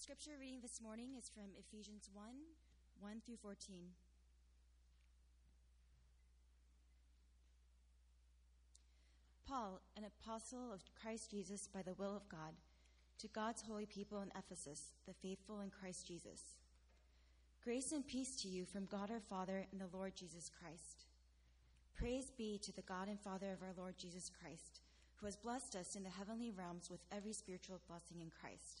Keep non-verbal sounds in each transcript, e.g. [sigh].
scripture reading this morning is from Ephesians 1 1 through 14. Paul, an apostle of Christ Jesus by the will of God, to God's holy people in Ephesus, the faithful in Christ Jesus. Grace and peace to you from God our Father and the Lord Jesus Christ. Praise be to the God and Father of our Lord Jesus Christ, who has blessed us in the heavenly realms with every spiritual blessing in Christ.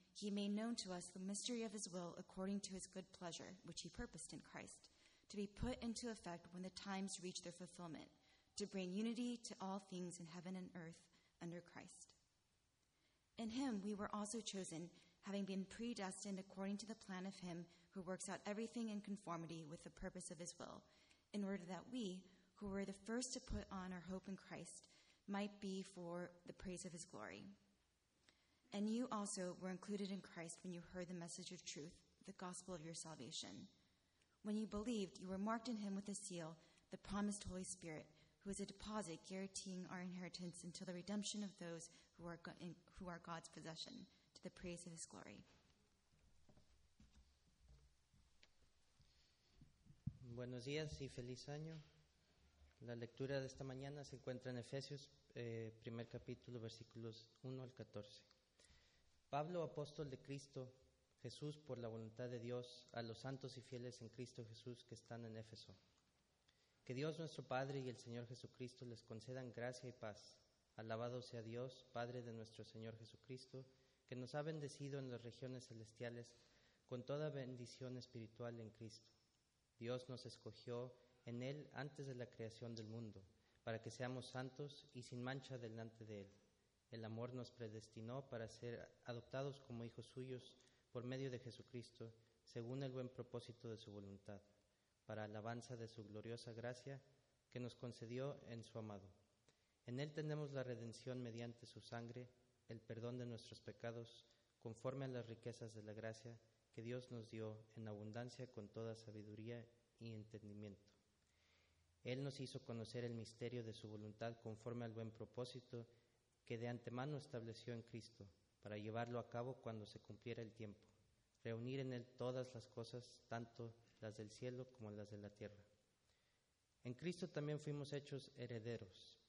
he made known to us the mystery of his will according to his good pleasure, which he purposed in Christ, to be put into effect when the times reach their fulfillment, to bring unity to all things in heaven and earth under Christ. In him we were also chosen, having been predestined according to the plan of him who works out everything in conformity with the purpose of his will, in order that we, who were the first to put on our hope in Christ, might be for the praise of his glory. And you also were included in Christ when you heard the message of truth, the gospel of your salvation. When you believed, you were marked in him with a seal, the promised Holy Spirit, who is a deposit guaranteeing our inheritance until the redemption of those who are, who are God's possession, to the praise of his glory. Buenos días y feliz año. La lectura de esta mañana se encuentra en Efesios, eh, primer capítulo, versículos 1 al 14. Pablo, apóstol de Cristo Jesús, por la voluntad de Dios, a los santos y fieles en Cristo Jesús que están en Éfeso. Que Dios nuestro Padre y el Señor Jesucristo les concedan gracia y paz. Alabado sea Dios, Padre de nuestro Señor Jesucristo, que nos ha bendecido en las regiones celestiales con toda bendición espiritual en Cristo. Dios nos escogió en Él antes de la creación del mundo, para que seamos santos y sin mancha delante de Él. El amor nos predestinó para ser adoptados como hijos suyos por medio de Jesucristo, según el buen propósito de su voluntad, para alabanza de su gloriosa gracia que nos concedió en su amado. En Él tenemos la redención mediante su sangre, el perdón de nuestros pecados, conforme a las riquezas de la gracia que Dios nos dio en abundancia con toda sabiduría y entendimiento. Él nos hizo conocer el misterio de su voluntad conforme al buen propósito que de antemano estableció en Cristo, para llevarlo a cabo cuando se cumpliera el tiempo, reunir en Él todas las cosas, tanto las del cielo como las de la tierra. En Cristo también fuimos hechos herederos,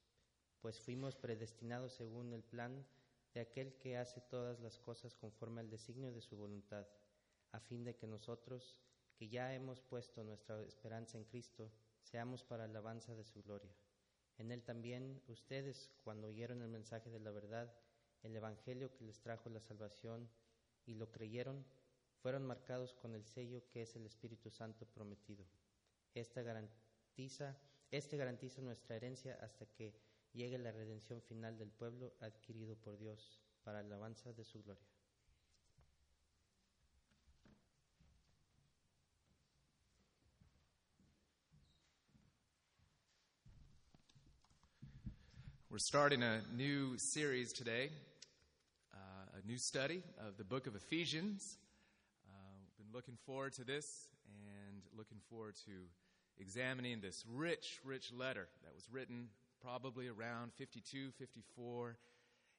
pues fuimos predestinados según el plan de aquel que hace todas las cosas conforme al designio de su voluntad, a fin de que nosotros, que ya hemos puesto nuestra esperanza en Cristo, seamos para alabanza de su gloria. En Él también ustedes, cuando oyeron el mensaje de la verdad, el Evangelio que les trajo la salvación, y lo creyeron, fueron marcados con el sello que es el Espíritu Santo prometido. Esta garantiza, este garantiza nuestra herencia hasta que llegue la redención final del pueblo adquirido por Dios para alabanza de su gloria. We're starting a new series today, uh, a new study of the book of Ephesians. Uh, we've been looking forward to this and looking forward to examining this rich, rich letter that was written probably around 52, 54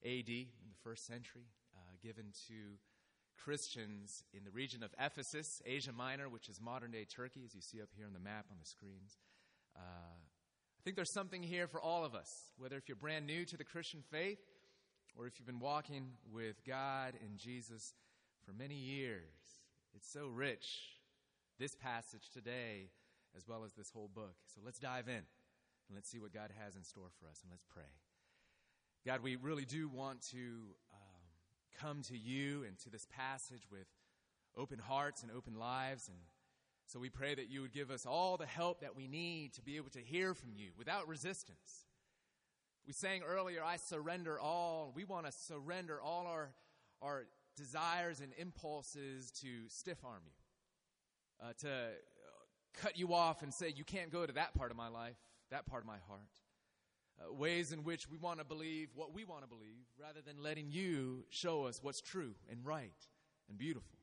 AD in the first century, uh, given to Christians in the region of Ephesus, Asia Minor, which is modern day Turkey, as you see up here on the map on the screens. I think there's something here for all of us, whether if you're brand new to the Christian faith or if you've been walking with God and Jesus for many years. It's so rich, this passage today, as well as this whole book. So let's dive in and let's see what God has in store for us and let's pray. God, we really do want to um, come to you and to this passage with open hearts and open lives and so we pray that you would give us all the help that we need to be able to hear from you without resistance. We sang earlier, I surrender all. We want to surrender all our, our desires and impulses to stiff arm you. uh, to uh, cut you off and say, You can't go to that part of my life, that part of my heart. Uh, ways in which we want to believe what we want to believe rather than letting you show us what's true and right and beautiful.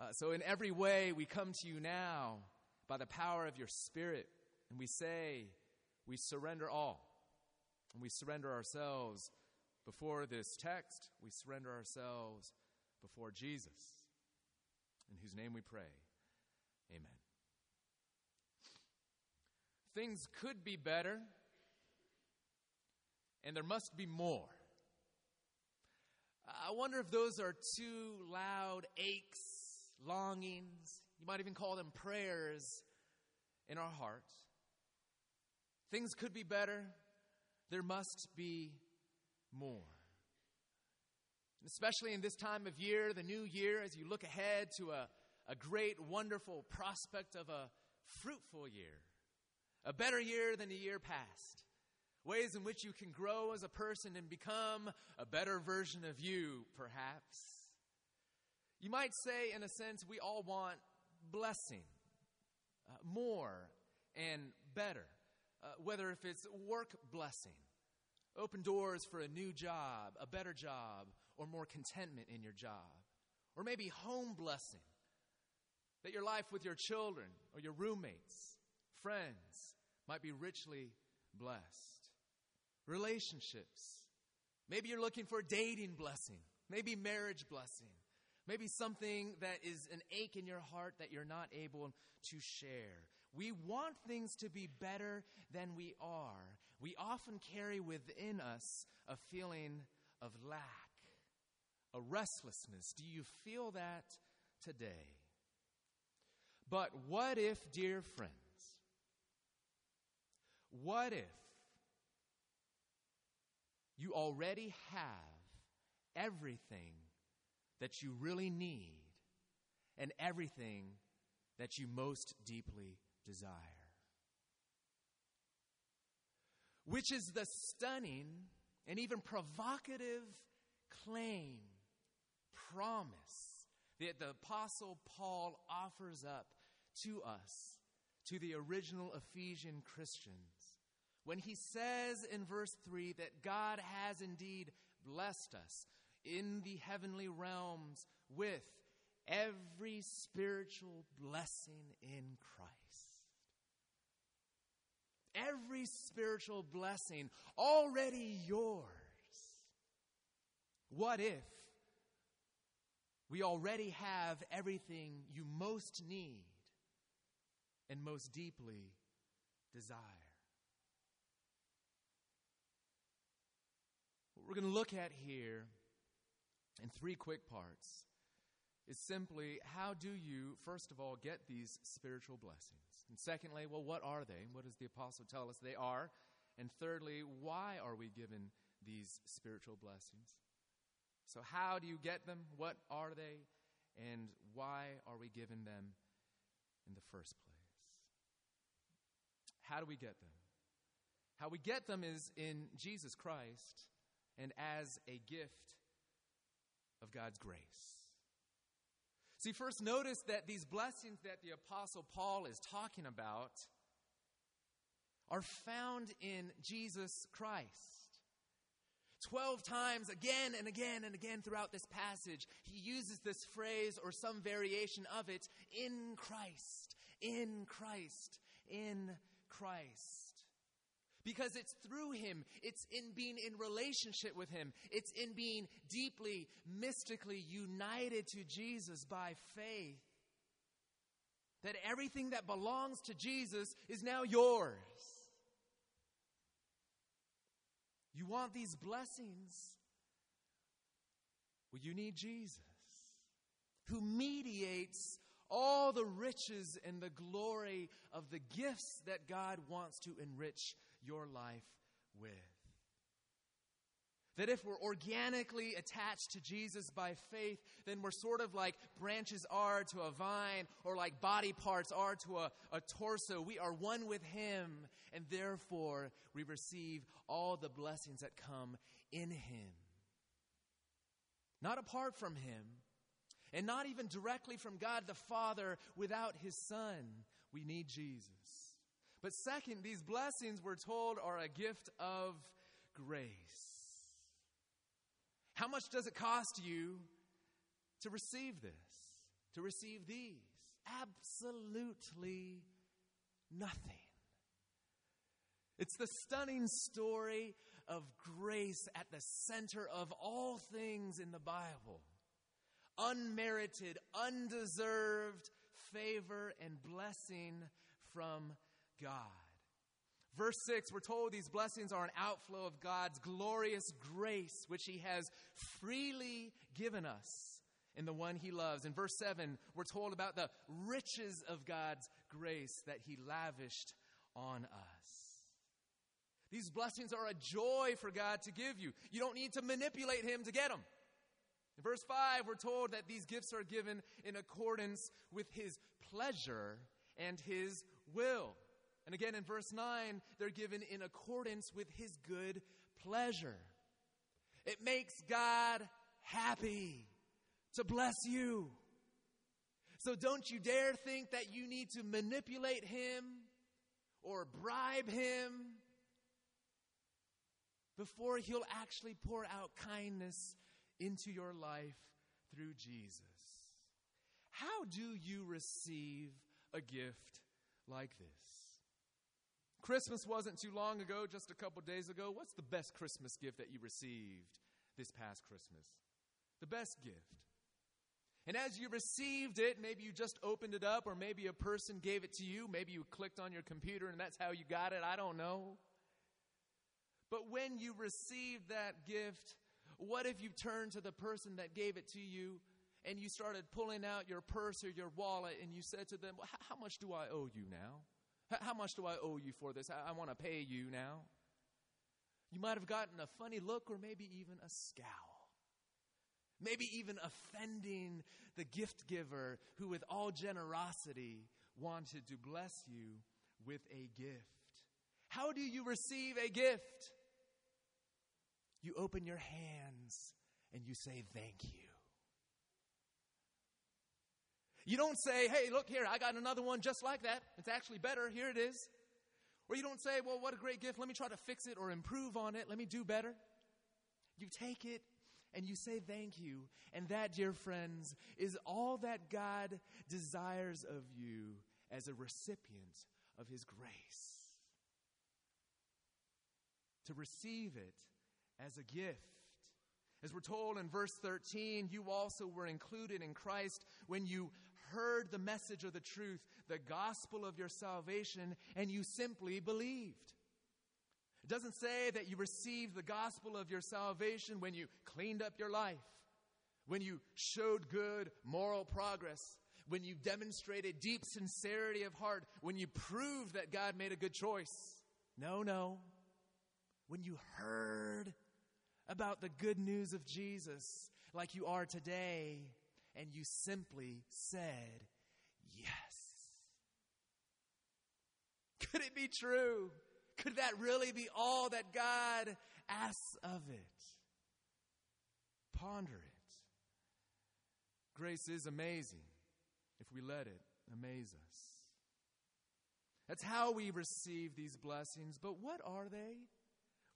Uh, so, in every way, we come to you now by the power of your Spirit and we say, We surrender all. And we surrender ourselves before this text, we surrender ourselves before Jesus, in whose name we pray. Amen. Things could be better, and there must be more. I wonder if those are two loud aches, longings, you might even call them prayers in our heart. Things could be better, there must be more. Especially in this time of year, the new year, as you look ahead to a, a great, wonderful prospect of a fruitful year, a better year than the year past. Ways in which you can grow as a person and become a better version of you, perhaps. You might say, in a sense, we all want blessing, uh, more and better. Uh, whether if it's work blessing, open doors for a new job, a better job, or more contentment in your job. Or maybe home blessing, that your life with your children or your roommates, friends, might be richly blessed. Relationships. Maybe you're looking for dating blessing, maybe marriage blessing, maybe something that is an ache in your heart that you're not able to share. We want things to be better than we are. We often carry within us a feeling of lack, a restlessness. Do you feel that today? But what if, dear friends, what if you already have everything that you really need and everything that you most deeply desire. Which is the stunning and even provocative claim, promise that the Apostle Paul offers up to us, to the original Ephesian Christians, when he says in verse 3 that God has indeed blessed us in the heavenly realms with every spiritual blessing in Christ. Every spiritual blessing already yours. What if we already have everything you most need and most deeply desire? What we're going to look at here in three quick parts is simply how do you, first of all, get these spiritual blessings? And secondly, well, what are they? What does the apostle tell us they are? And thirdly, why are we given these spiritual blessings? So, how do you get them? What are they? And why are we given them in the first place? How do we get them? How we get them is in Jesus Christ and as a gift of God's grace. See, first notice that these blessings that the Apostle Paul is talking about are found in Jesus Christ. Twelve times, again and again and again throughout this passage, he uses this phrase or some variation of it in Christ, in Christ, in Christ. Because it's through Him, it's in being in relationship with Him, it's in being deeply, mystically united to Jesus by faith that everything that belongs to Jesus is now yours. You want these blessings? Well, you need Jesus, who mediates all the riches and the glory of the gifts that God wants to enrich your life with. That if we're organically attached to Jesus by faith, then we're sort of like branches are to a vine or like body parts are to a, a torso. We are one with Him, and therefore we receive all the blessings that come in Him. Not apart from Him. and not even directly from God the Father without his Son. We need Jesus. But second, these blessings, we're told, are a gift of grace. How much does it cost you to receive this, to receive these? Absolutely nothing. It's the stunning story of grace at the center of all things in the Bible. Unmerited, undeserved favor and blessing from God. Verse 6, we're told these blessings are an outflow of God's glorious grace, which He has freely given us in the one He loves. In verse 7, we're told about the riches of God's grace that He lavished on us. These blessings are a joy for God to give you. You don't need to manipulate Him to get them. In verse 5, we're told that these gifts are given in accordance with His pleasure and His will. And again in verse 9, they're given in accordance with His good pleasure. It makes God happy to bless you. So don't you dare think that you need to manipulate Him or bribe Him before He'll actually pour out kindness into your life through Jesus. How do you receive a gift like this? Christmas wasn't too long ago, just a couple days ago. What's the best Christmas gift that you received this past Christmas? The best gift. And as you received it, maybe you just opened it up, or maybe a person gave it to you. Maybe you clicked on your computer and that's how you got it. I don't know. But when you received that gift, what if you turned to the person that gave it to you and you started pulling out your purse or your wallet and you said to them, well, How much do I owe you now? How much do I owe you for this? I, I want to pay you now. You might have gotten a funny look or maybe even a scowl. Maybe even offending the gift giver who, with all generosity, wanted to bless you with a gift. How do you receive a gift? You open your hands and you say, Thank you. You don't say, hey, look here, I got another one just like that. It's actually better. Here it is. Or you don't say, well, what a great gift. Let me try to fix it or improve on it. Let me do better. You take it and you say thank you. And that, dear friends, is all that God desires of you as a recipient of His grace. To receive it as a gift. As we're told in verse 13, you also were included in Christ when you heard the message of the truth, the gospel of your salvation, and you simply believed. It doesn't say that you received the gospel of your salvation when you cleaned up your life, when you showed good moral progress, when you demonstrated deep sincerity of heart, when you proved that God made a good choice. No, no. When you heard about the good news of Jesus like you are today, and you simply said yes. Could it be true? Could that really be all that God asks of it? Ponder it. Grace is amazing if we let it amaze us. That's how we receive these blessings. But what are they?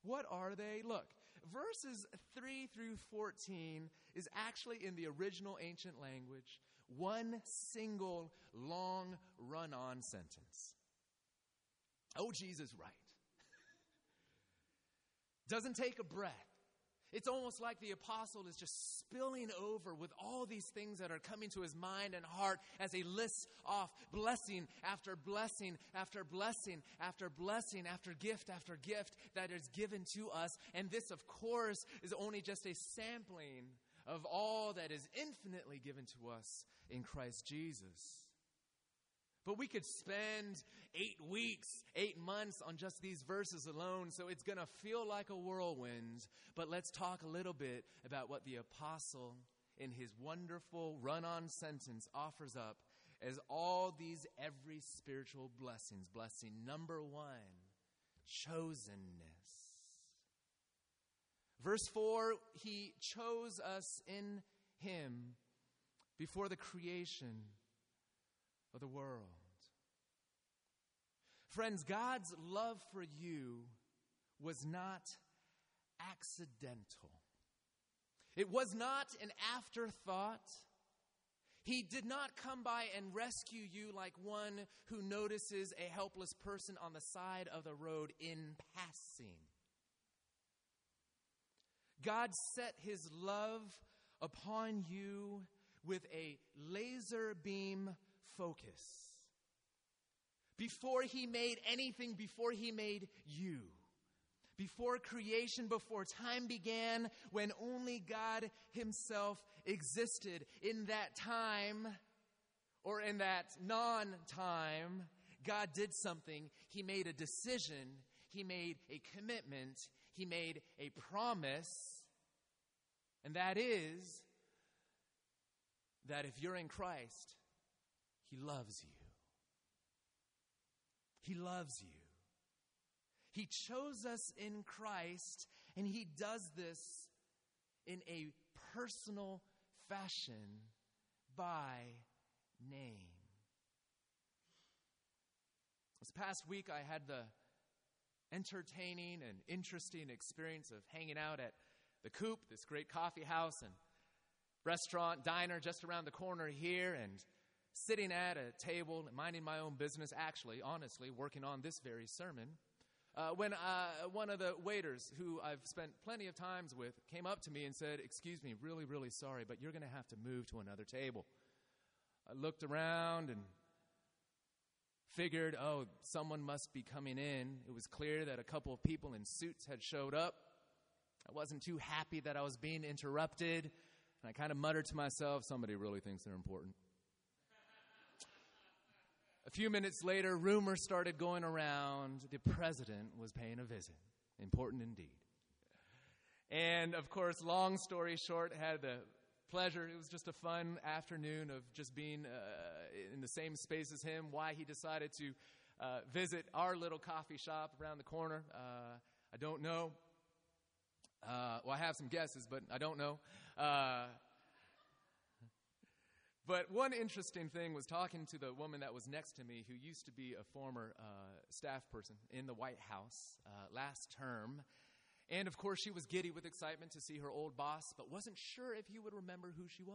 What are they? Look, verses 3 through 14 is actually in the original ancient language one single long run on sentence. Oh, Jesus, right. [laughs] Doesn't take a breath. It's almost like the apostle is just spilling over with all these things that are coming to his mind and heart as he lists off blessing after blessing after blessing after blessing after gift after gift that is given to us. And this, of course, is only just a sampling of all that is infinitely given to us in Christ Jesus. But we could spend eight weeks, eight months on just these verses alone, so it's going to feel like a whirlwind. But let's talk a little bit about what the apostle, in his wonderful run on sentence, offers up as all these every spiritual blessings. Blessing number one chosenness. Verse 4 He chose us in Him before the creation of the world. Friends, God's love for you was not accidental. It was not an afterthought. He did not come by and rescue you like one who notices a helpless person on the side of the road in passing. God set his love upon you with a laser beam focus. Before he made anything, before he made you before creation, before time began, when only God Himself existed. In that time, or in that non time, God did something. He made a decision, He made a commitment, He made a promise, and that is that if you're in Christ, He loves you. He loves you. He chose us in Christ, and He does this in a personal fashion by name. This past week, I had the entertaining and interesting experience of hanging out at the Coop, this great coffee house and restaurant, diner just around the corner here, and sitting at a table, minding my own business, actually, honestly, working on this very sermon uh, when uh, one of the waiters, who I've spent plenty of times with, came up to me and said, Excuse me, really, really sorry, but you're going to have to move to another table. I looked around and figured, oh, someone must be coming in. It was clear that a couple of people in suits had showed up. I wasn't too happy that I was being interrupted, and I kind of muttered to myself, somebody really thinks they're important. A few minutes later, rumors started going around the president was paying a visit. Important indeed. And of course, long story short, had the pleasure. It was just a fun afternoon of just being uh, in the same space as him. Why he decided to uh, visit our little coffee shop around the corner, uh, I don't know. Uh, well, I have some guesses, but I don't know. But one interesting thing was talking to the woman that was next to me, who used to be a former uh, staff person in the White House uh, last term. And of course, she was giddy with excitement to see her old boss, but wasn't sure if he would remember who she was.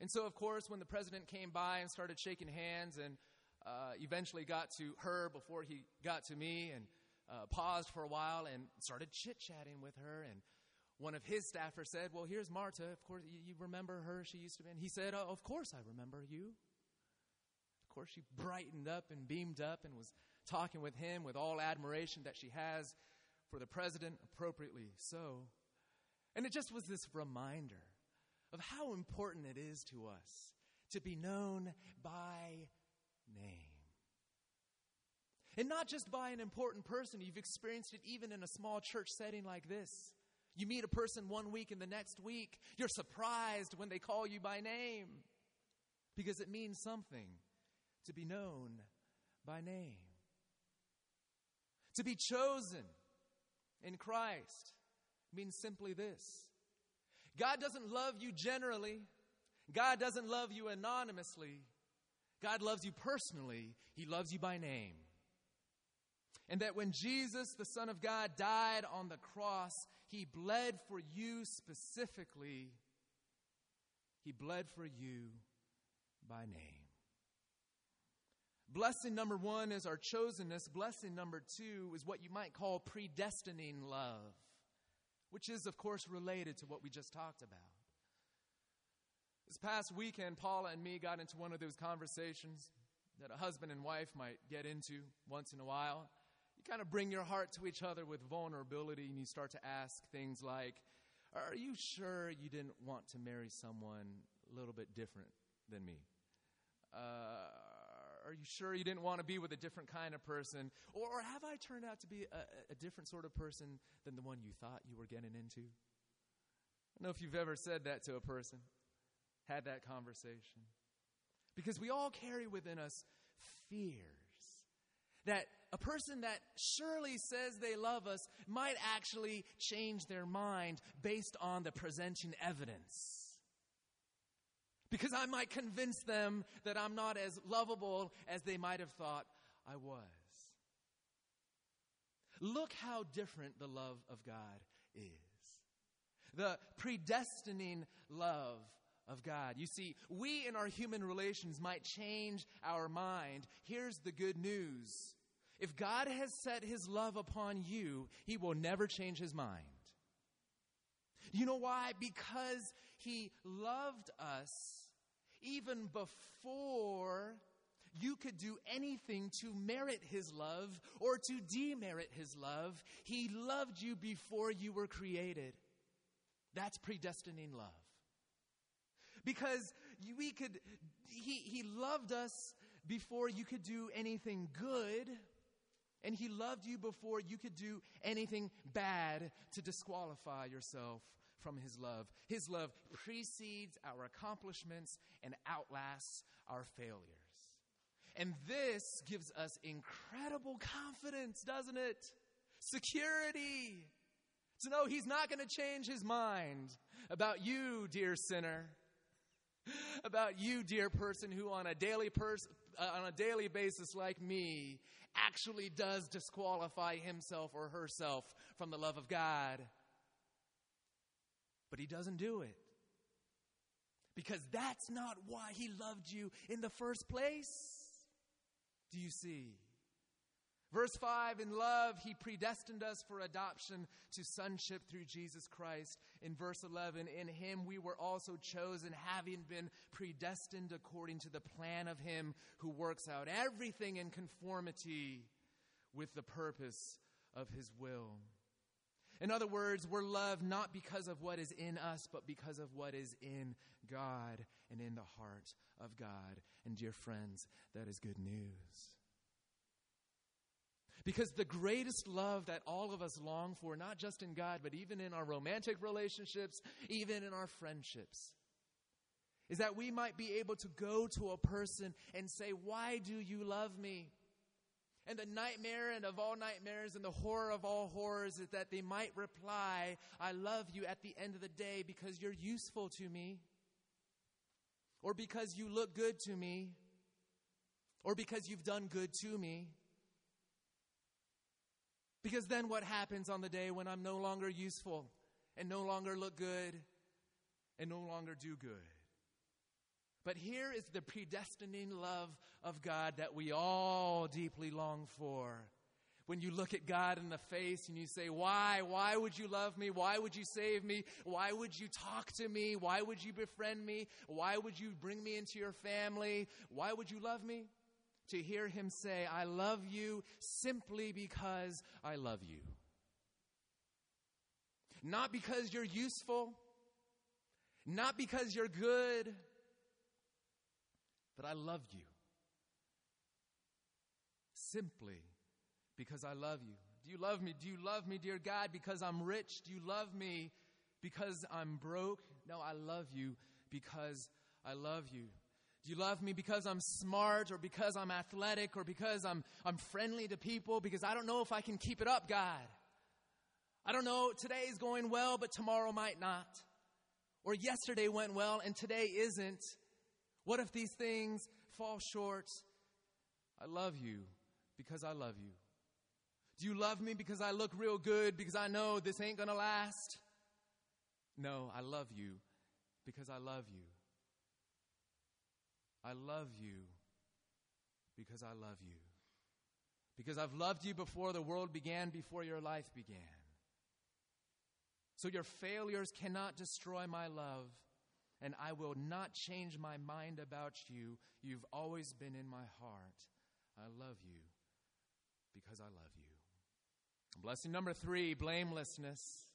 And so, of course, when the president came by and started shaking hands and uh, eventually got to her before he got to me and uh, paused for a while and started chit chatting with her and one of his staffers said, Well, here's Marta. Of course, you remember her? She used to be. And he said, oh, Of course I remember you. Of course, she brightened up and beamed up and was talking with him with all admiration that she has for the president, appropriately so. And it just was this reminder of how important it is to us to be known by name. And not just by an important person, you've experienced it even in a small church setting like this. You meet a person one week and the next week, you're surprised when they call you by name because it means something to be known by name. To be chosen in Christ means simply this God doesn't love you generally, God doesn't love you anonymously. God loves you personally, He loves you by name. And that when Jesus, the Son of God, died on the cross, he bled for you specifically. He bled for you by name. Blessing number one is our chosenness. Blessing number two is what you might call predestining love, which is, of course, related to what we just talked about. This past weekend, Paula and me got into one of those conversations that a husband and wife might get into once in a while you kind of bring your heart to each other with vulnerability and you start to ask things like, Are you sure you didn't want to marry someone a little bit different than me? Uh, are you sure you didn't want to be with a different kind of person? Or, or have I turned out to be a, a different sort of person than the one you thought you were getting into? I don't know if you've ever said that to a person, had that conversation. Because we all carry within us fears that a person that surely says they love us might actually change their mind based on the presenting evidence. Because I might convince them that I'm not as lovable as they might have thought I was. Look how different the love of God is. The predestining love of God. You see, we in our human relations might change our mind. Here's the good news if God has set his love upon you, he will never change his mind. You know why? Because he loved us even before you could do anything to merit his love or to demerit his love. He loved you before you were created. That's predestining love. Because we could, he, he loved us before you could do anything good. And he loved you before you could do anything bad to disqualify yourself from his love. His love precedes our accomplishments and outlasts our failures. And this gives us incredible confidence, doesn't it? Security. To know he's not going to change his mind about you, dear sinner. About you, dear person who on a daily pers- uh, on a daily basis like me actually does disqualify himself or herself from the love of God. But he doesn't do it. Because that's not why he loved you in the first place. Do you see? Verse 5 In love, he predestined us for adoption to sonship through Jesus Christ. In verse 11, in him we were also chosen, having been predestined according to the plan of him who works out everything in conformity with the purpose of his will. In other words, we're loved not because of what is in us, but because of what is in God and in the heart of God. And dear friends, that is good news. Because the greatest love that all of us long for, not just in God, but even in our romantic relationships, even in our friendships, is that we might be able to go to a person and say, Why do you love me? And the nightmare and of all nightmares and the horror of all horrors is that they might reply, I love you at the end of the day because you're useful to me, or because you look good to me, or because you've done good to me. Because then what happens on the day when I'm no longer useful and no longer look good and no longer do good? But here is the predestining love of God that we all deeply long for. When you look at God in the face and you say, Why? Why would you love me? Why would you save me? Why would you talk to me? Why would you befriend me? Why would you bring me into your family? Why would you love me? To hear him say, I love you simply because I love you. Not because you're useful, not because you're good but I love you. Simply because I love you. Do you love me? Do you love me, dear God, because I'm rich? Do you love me because I'm broke? No, I love you because I love you. Do you love me because I'm smart or because I'm athletic or because I'm, I'm friendly to people? Because I don't know if I can keep it up, God. I don't know, today is going well, but tomorrow might not. Or yesterday went well and today isn't. What if these things fall short? I love you because I love you. Do you love me because I look real good because I know this ain't gonna last? No, I love you because I love you. I love you because I love you. Because I've loved you before the world began, before your life began. So your failures cannot destroy my love and I will not change my mind about you. You've always been in my heart. I love you because I love you. Blessing number three blamelessness.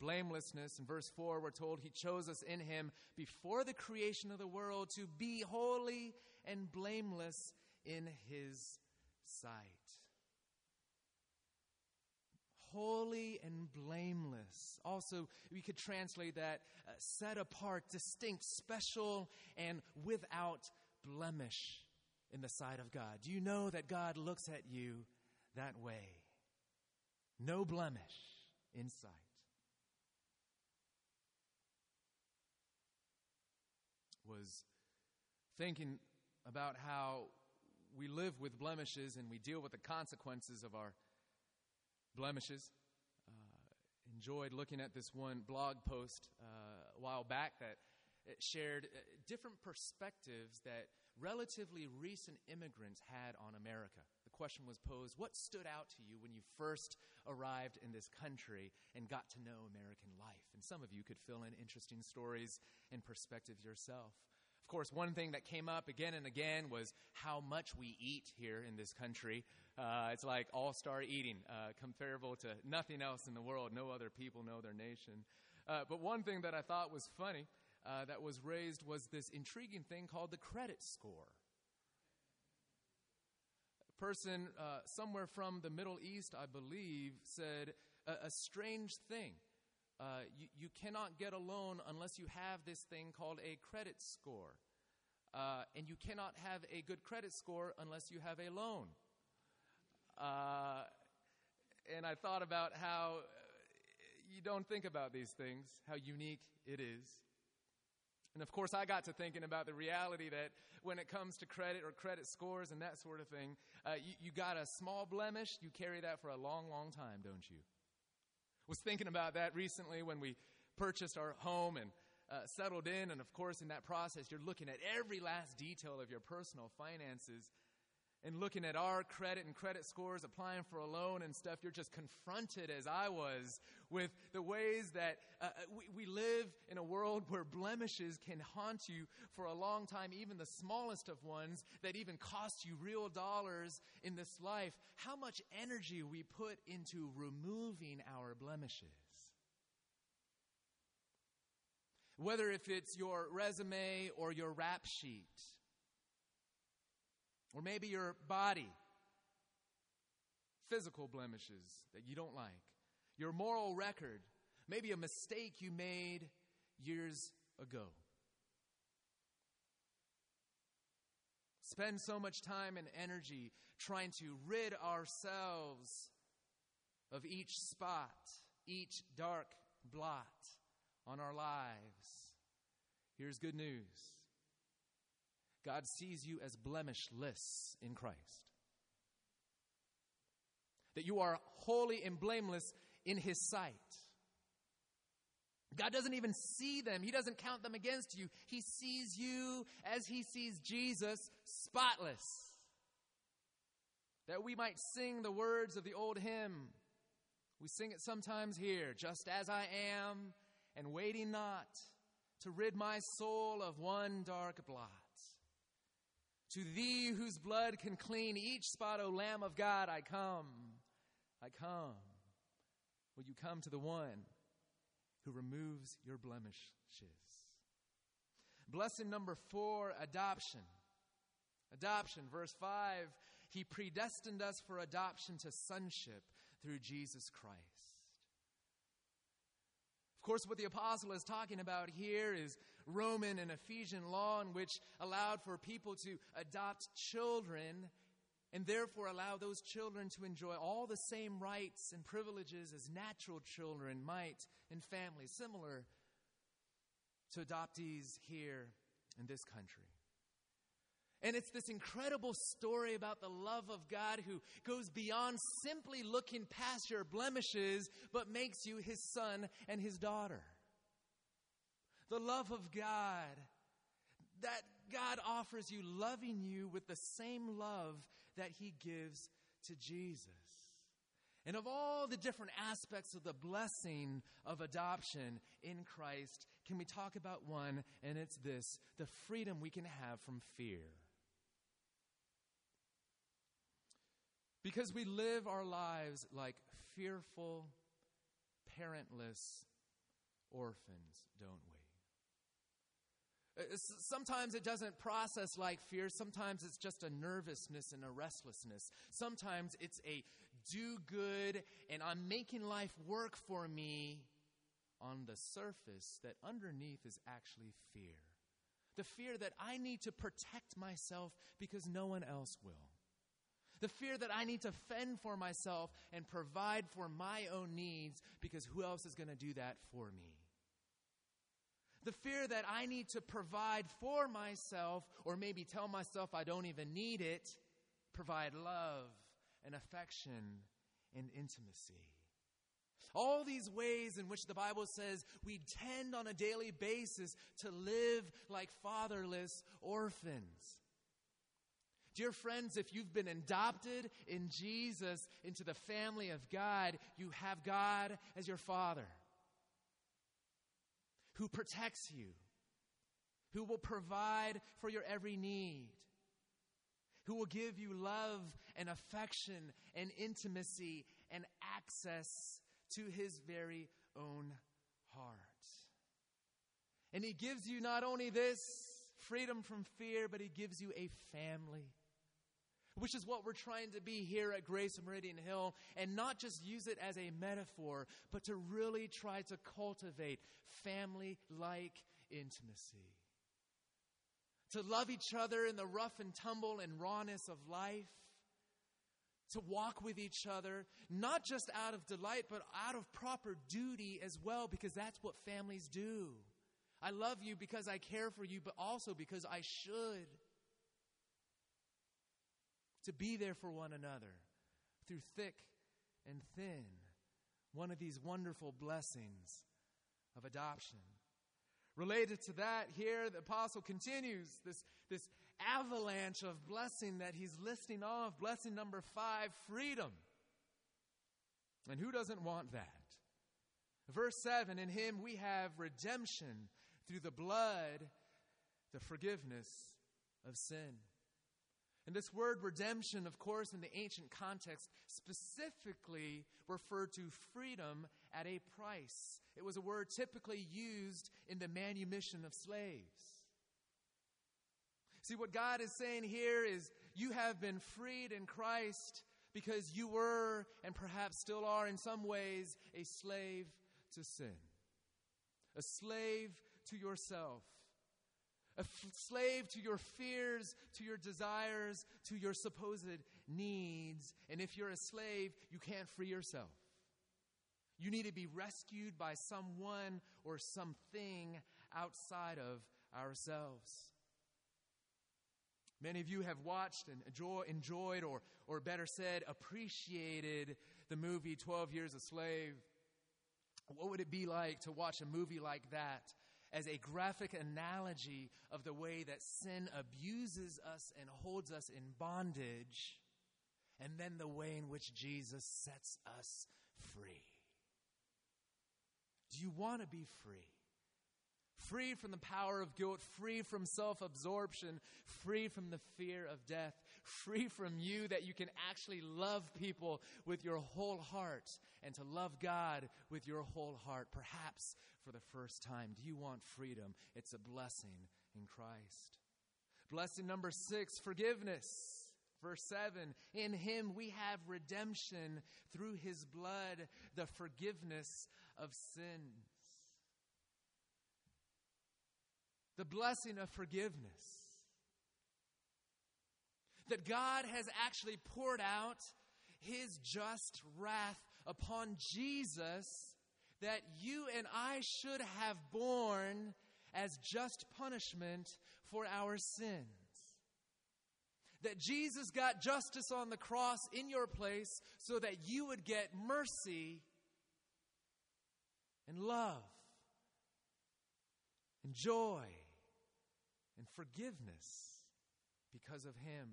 Blamelessness. In verse 4, we're told He chose us in Him before the creation of the world to be holy and blameless in His sight holy and blameless. Also, we could translate that uh, set apart, distinct, special, and without blemish in the sight of God. Do you know that God looks at you that way? No blemish in sight. Was thinking about how we live with blemishes and we deal with the consequences of our blemishes. Uh, enjoyed looking at this one blog post uh, a while back that shared uh, different perspectives that relatively recent immigrants had on America. Question was posed what stood out to you when you first arrived in this country and got to know American life? And some of you could fill in interesting stories and perspectives yourself. Of course, one thing that came up again and again was how much we eat here in this country. Uh, it's like all star eating, uh, comparable to nothing else in the world. No other people know their nation. Uh, but one thing that I thought was funny uh, that was raised was this intriguing thing called the credit score. Person uh, somewhere from the Middle East, I believe, said a, a strange thing. Uh, you, you, cannot get a loan unless you have this thing called a credit score. Uh, and you cannot have a good credit score unless you have a loan. Uh, and I thought about how uh, you don't think about these things, how unique it is. And of course, I got to thinking about the reality that when it comes to credit or credit scores and that sort of thing, uh, you, you got a small blemish, you carry that for a long, long time, don't you? was thinking about that recently when we purchased our home and uh, settled in. And of course, in that process, you're looking at every last detail of your personal finances and looking at our credit and credit scores, applying for a loan and stuff, you're just confronted, as I was, with the ways that uh, uh, we, we live in a world where blemishes can haunt you for a long time, even the smallest of ones that even cost you real dollars in this life. How much energy we put into removing our blemishes. Whether if it's your resume or your rap sheet or maybe your body, physical blemishes that you don't like, your moral record, maybe a mistake you made years ago. Spend so much time and energy trying to rid ourselves of each spot, each dark blot on our lives. Here's good news God sees you as blemishless in Christ. That you are holy and blameless in His sight. God doesn't even see them. He doesn't count them against you. He sees you as He sees Jesus, spotless. That we might sing the words of the old hymn. We sing it sometimes here, just as I am, and waiting not to rid my soul of one dark blot. To thee whose blood can clean each spot, O Lamb of God, I come. I come. Will you come to the one who removes your blemishes? Blessing number four, adoption. Adoption, verse 5 He predestined us for adoption to sonship through Jesus Christ Of course, what the apostle is talking about here is Roman and Ephesian law, in which allowed for people to adopt children and therefore allow those children to enjoy all the same rights and privileges as natural children might in families, similar to adoptees here in this country. And it's this incredible story about the love of God who goes beyond simply looking past your blemishes, but makes you his son and his daughter. The love of God, that God offers you, loving you with the same love that he gives to Jesus. And of all the different aspects of the blessing of adoption in Christ, can we talk about one? And it's this the freedom we can have from fear. Because we live our lives like fearful, parentless orphans, don't we? Uh, sometimes it doesn't process like fear. Sometimes it's just a nervousness and a restlessness. Sometimes it's a do good and I'm making life work for me on the surface that underneath is actually fear. The fear that I need to protect myself because no one else will. The fear that I need to fend for myself and provide for my own needs because who else is going to do that for me? The fear that I need to provide for myself, or maybe tell myself I don't even need it, provide love and affection and intimacy. All these ways in which the Bible says we tend on a daily basis to live like fatherless orphans. Dear friends, if you've been adopted in Jesus into the family of God, you have God as your father who protects you, who will provide for your every need, who will give you love and affection and intimacy and access to his very own heart. And he gives you not only this freedom from fear, but he gives you a family. Which is what we're trying to be here at Grace Meridian Hill, and not just use it as a metaphor, but to really try to cultivate family like intimacy. To love each other in the rough and tumble and rawness of life to walk with each other, not just out of delight, but out of proper duty as well, because that's what families do. I love you because I care for you, but also because I should. To be there for one another through thick and thin. One of these wonderful blessings of adoption. Related to that, here the apostle continues this, this avalanche of blessing that he's listing off. Blessing number five freedom. And who doesn't want that? Verse 7 In him we have redemption through the blood, the forgiveness of sin. And this word redemption, of course, in the ancient context, specifically referred to freedom at a price. It was a word typically used in the manumission of slaves. See, what God is saying here is you have been freed in Christ because you were, and perhaps still are in some ways, a slave to sin, a slave to yourself, a slave to your fears, to your desires, to your supposed needs. And if you're a slave, you can't free yourself. You need to be rescued by someone or something outside of ourselves. Many of you have watched and enjoy, enjoyed, or, or better said, appreciated the movie 12 Years a Slave. What would it be like to watch a movie like that as a graphic analogy of the way that sin abuses us and holds us in bondage, and then the way in which Jesus sets us free? Do you want to be free? free from the power of guilt, free from self absorption, free from the fear of death, free from you that you can actually love people with your whole heart and to love God with your whole heart, perhaps for the first time. Do you want freedom? It's a blessing in Christ. Blessing number six forgiveness. Verse 7 In him we have redemption through his blood, the forgiveness of sins. the blessing of forgiveness. That God has actually poured out his just wrath upon Jesus that you and I should have borne as just punishment for our sins. That Jesus got justice on the cross in your place so that you would get mercy and love and joy and forgiveness because of Him.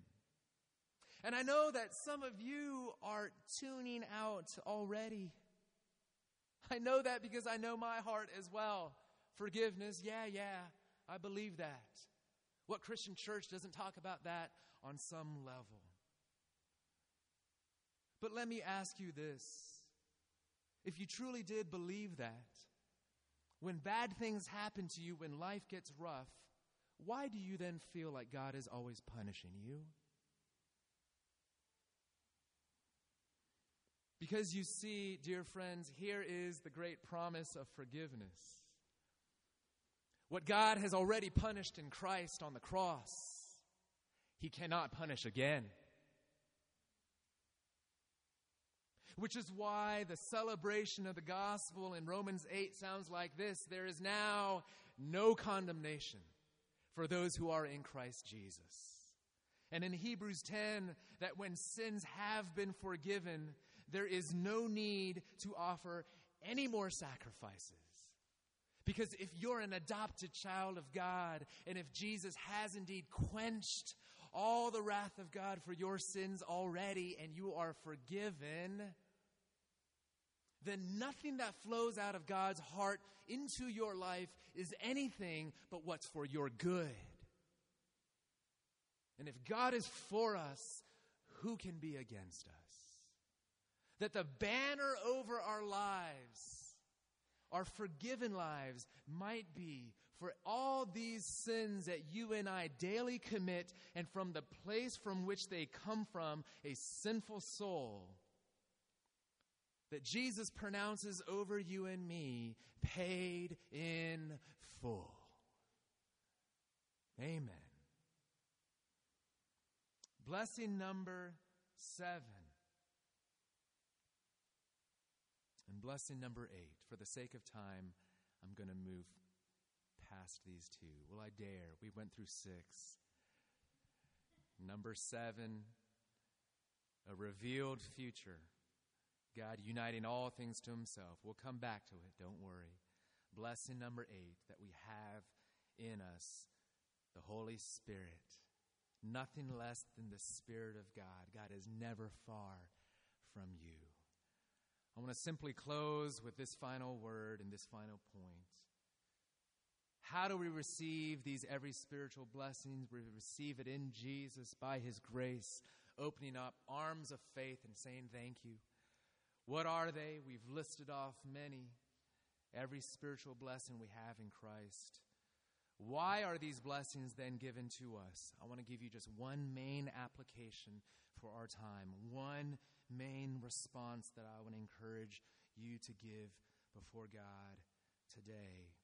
And I know that some of you are tuning out already. I know that because I know my heart as well. Forgiveness, yeah, yeah, I believe that. What Christian church doesn't talk about that on some level? But let me ask you this. If you truly did believe that, when bad things happen to you, when life gets rough, why do you then feel like God is always punishing you? Because you see, dear friends, here is the great promise of forgiveness. What God has already punished in Christ on the cross, He cannot punish again. Which is why the celebration of the gospel in Romans 8 sounds like this There is now no condemnation for those who are in Christ Jesus. And in Hebrews 10, that when sins have been forgiven, there is no need to offer any more sacrifices. Because if you're an adopted child of God, and if Jesus has indeed quenched all the wrath of God for your sins already, and you are forgiven, then nothing that flows out of God's heart into your life is anything but what's for your good. And if God is for us, who can be against us? That the banner over our lives, our forgiven lives, might be for all these sins that you and I daily commit, and from the place from which they come from, a sinful soul that Jesus pronounces over you and me paid in full. Amen. Blessing number seven. And blessing number eight. For the sake of time, I'm going to move past these two. Will I dare? We went through six. Number seven, a revealed future. God uniting all things to himself. We'll come back to it, don't worry. Blessing number eight that we have in us the Holy Spirit. Nothing less than the Spirit of God. God is never far from you. I want to simply close with this final word and this final point. How do we receive these every spiritual blessings? We receive it in Jesus by His grace, opening up arms of faith and saying thank you. What are they? We've listed off many. Every spiritual blessing we have in Christ. Why are these blessings then given to us? I want to give you just one main application for our time, one main response that I would encourage you to give before God today.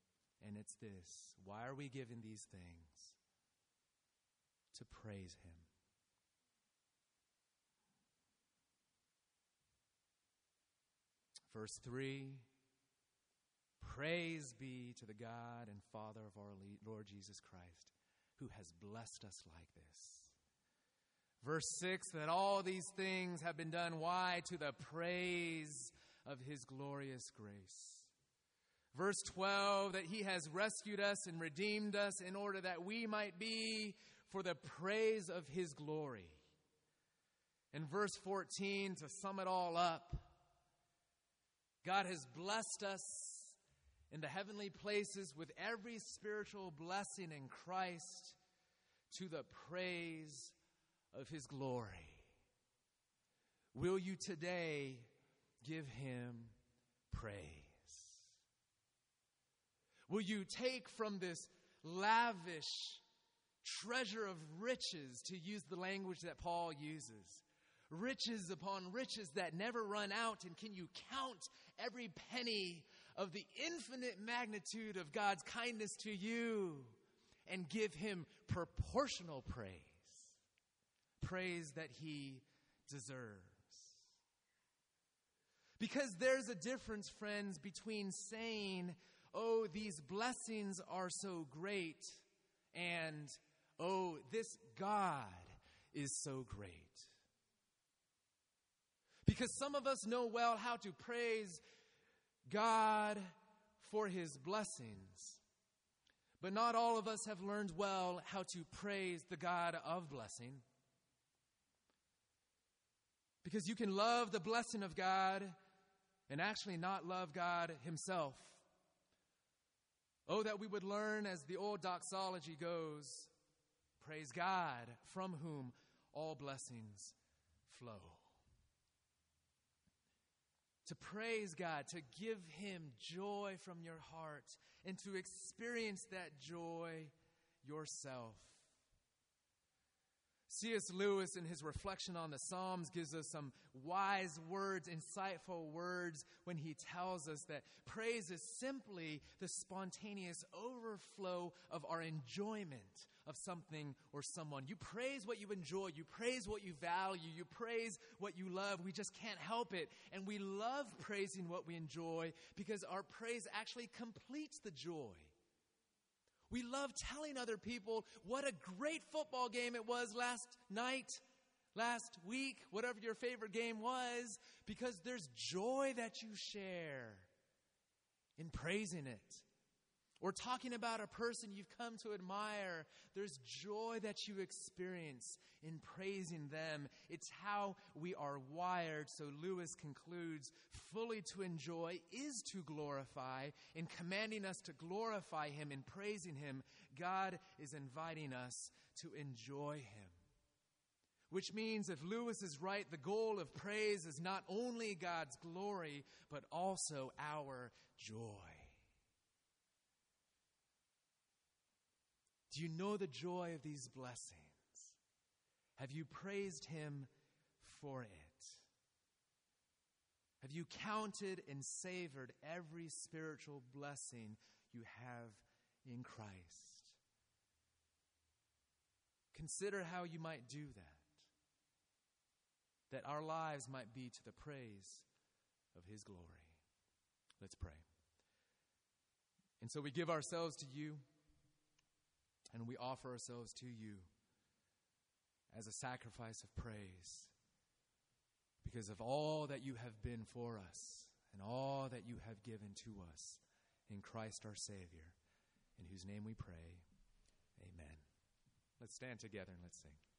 And it's this Why are we given these things? To praise Him. Verse 3 Praise be to the God and Father of our Lord Jesus Christ, who has blessed us like this. Verse 6 that all these things have been done. Why? To the praise of his glorious grace. Verse 12 that he has rescued us and redeemed us in order that we might be for the praise of his glory. And verse 14 to sum it all up God has blessed us in the heavenly places with every spiritual blessing in Christ to the praise of his glory. Will you today give him praise? Will you take from this lavish treasure of riches, to use the language that Paul uses, riches upon riches that never run out. And can you count every penny of the infinite magnitude of God's kindness to you and give Him proportional praise? Praise that He deserves. Because there's a difference, friends, between saying, Oh, these blessings are so great, and Oh, this God is so great. Because some of us know well how to praise God for his blessings. But not all of us have learned well how to praise the God of blessing. Because you can love the blessing of God and actually not love God himself. Oh, that we would learn, as the old doxology goes, praise God from whom all blessings flow to praise God, to give Him joy from your heart, and to experience that joy yourself. C.S. Lewis, in his reflection on the Psalms, gives us some wise words, insightful words, when he tells us that praise is simply the spontaneous overflow of our enjoyment of something or someone. You praise what you enjoy, you praise what you value, you praise what you love. We just can't help it. And we love praising what we enjoy because our praise actually completes the joy. We love telling other people what a great football game it was last night, last week, whatever your favorite game was, because there's joy that you share in praising it. Or talking about a person you've come to admire, there's joy that you experience in praising them. It's how we are wired. So Lewis concludes fully to enjoy is to glorify. In commanding us to glorify Him, in praising Him, God is inviting us to enjoy Him. Which means if Lewis is right, the goal of praise is not only God's glory, but also our joy. Do you know the joy of these blessings? Have you praised Him for it? Have you counted and savored every spiritual blessing you have in Christ? Consider how you might do that, that our lives might be to the praise of His glory. Let's pray. And so we give ourselves to you. And we offer ourselves to you as a sacrifice of praise because of all that you have been for us and all that you have given to us in Christ our Savior, in whose name we pray. Amen. Let's stand together and let's sing.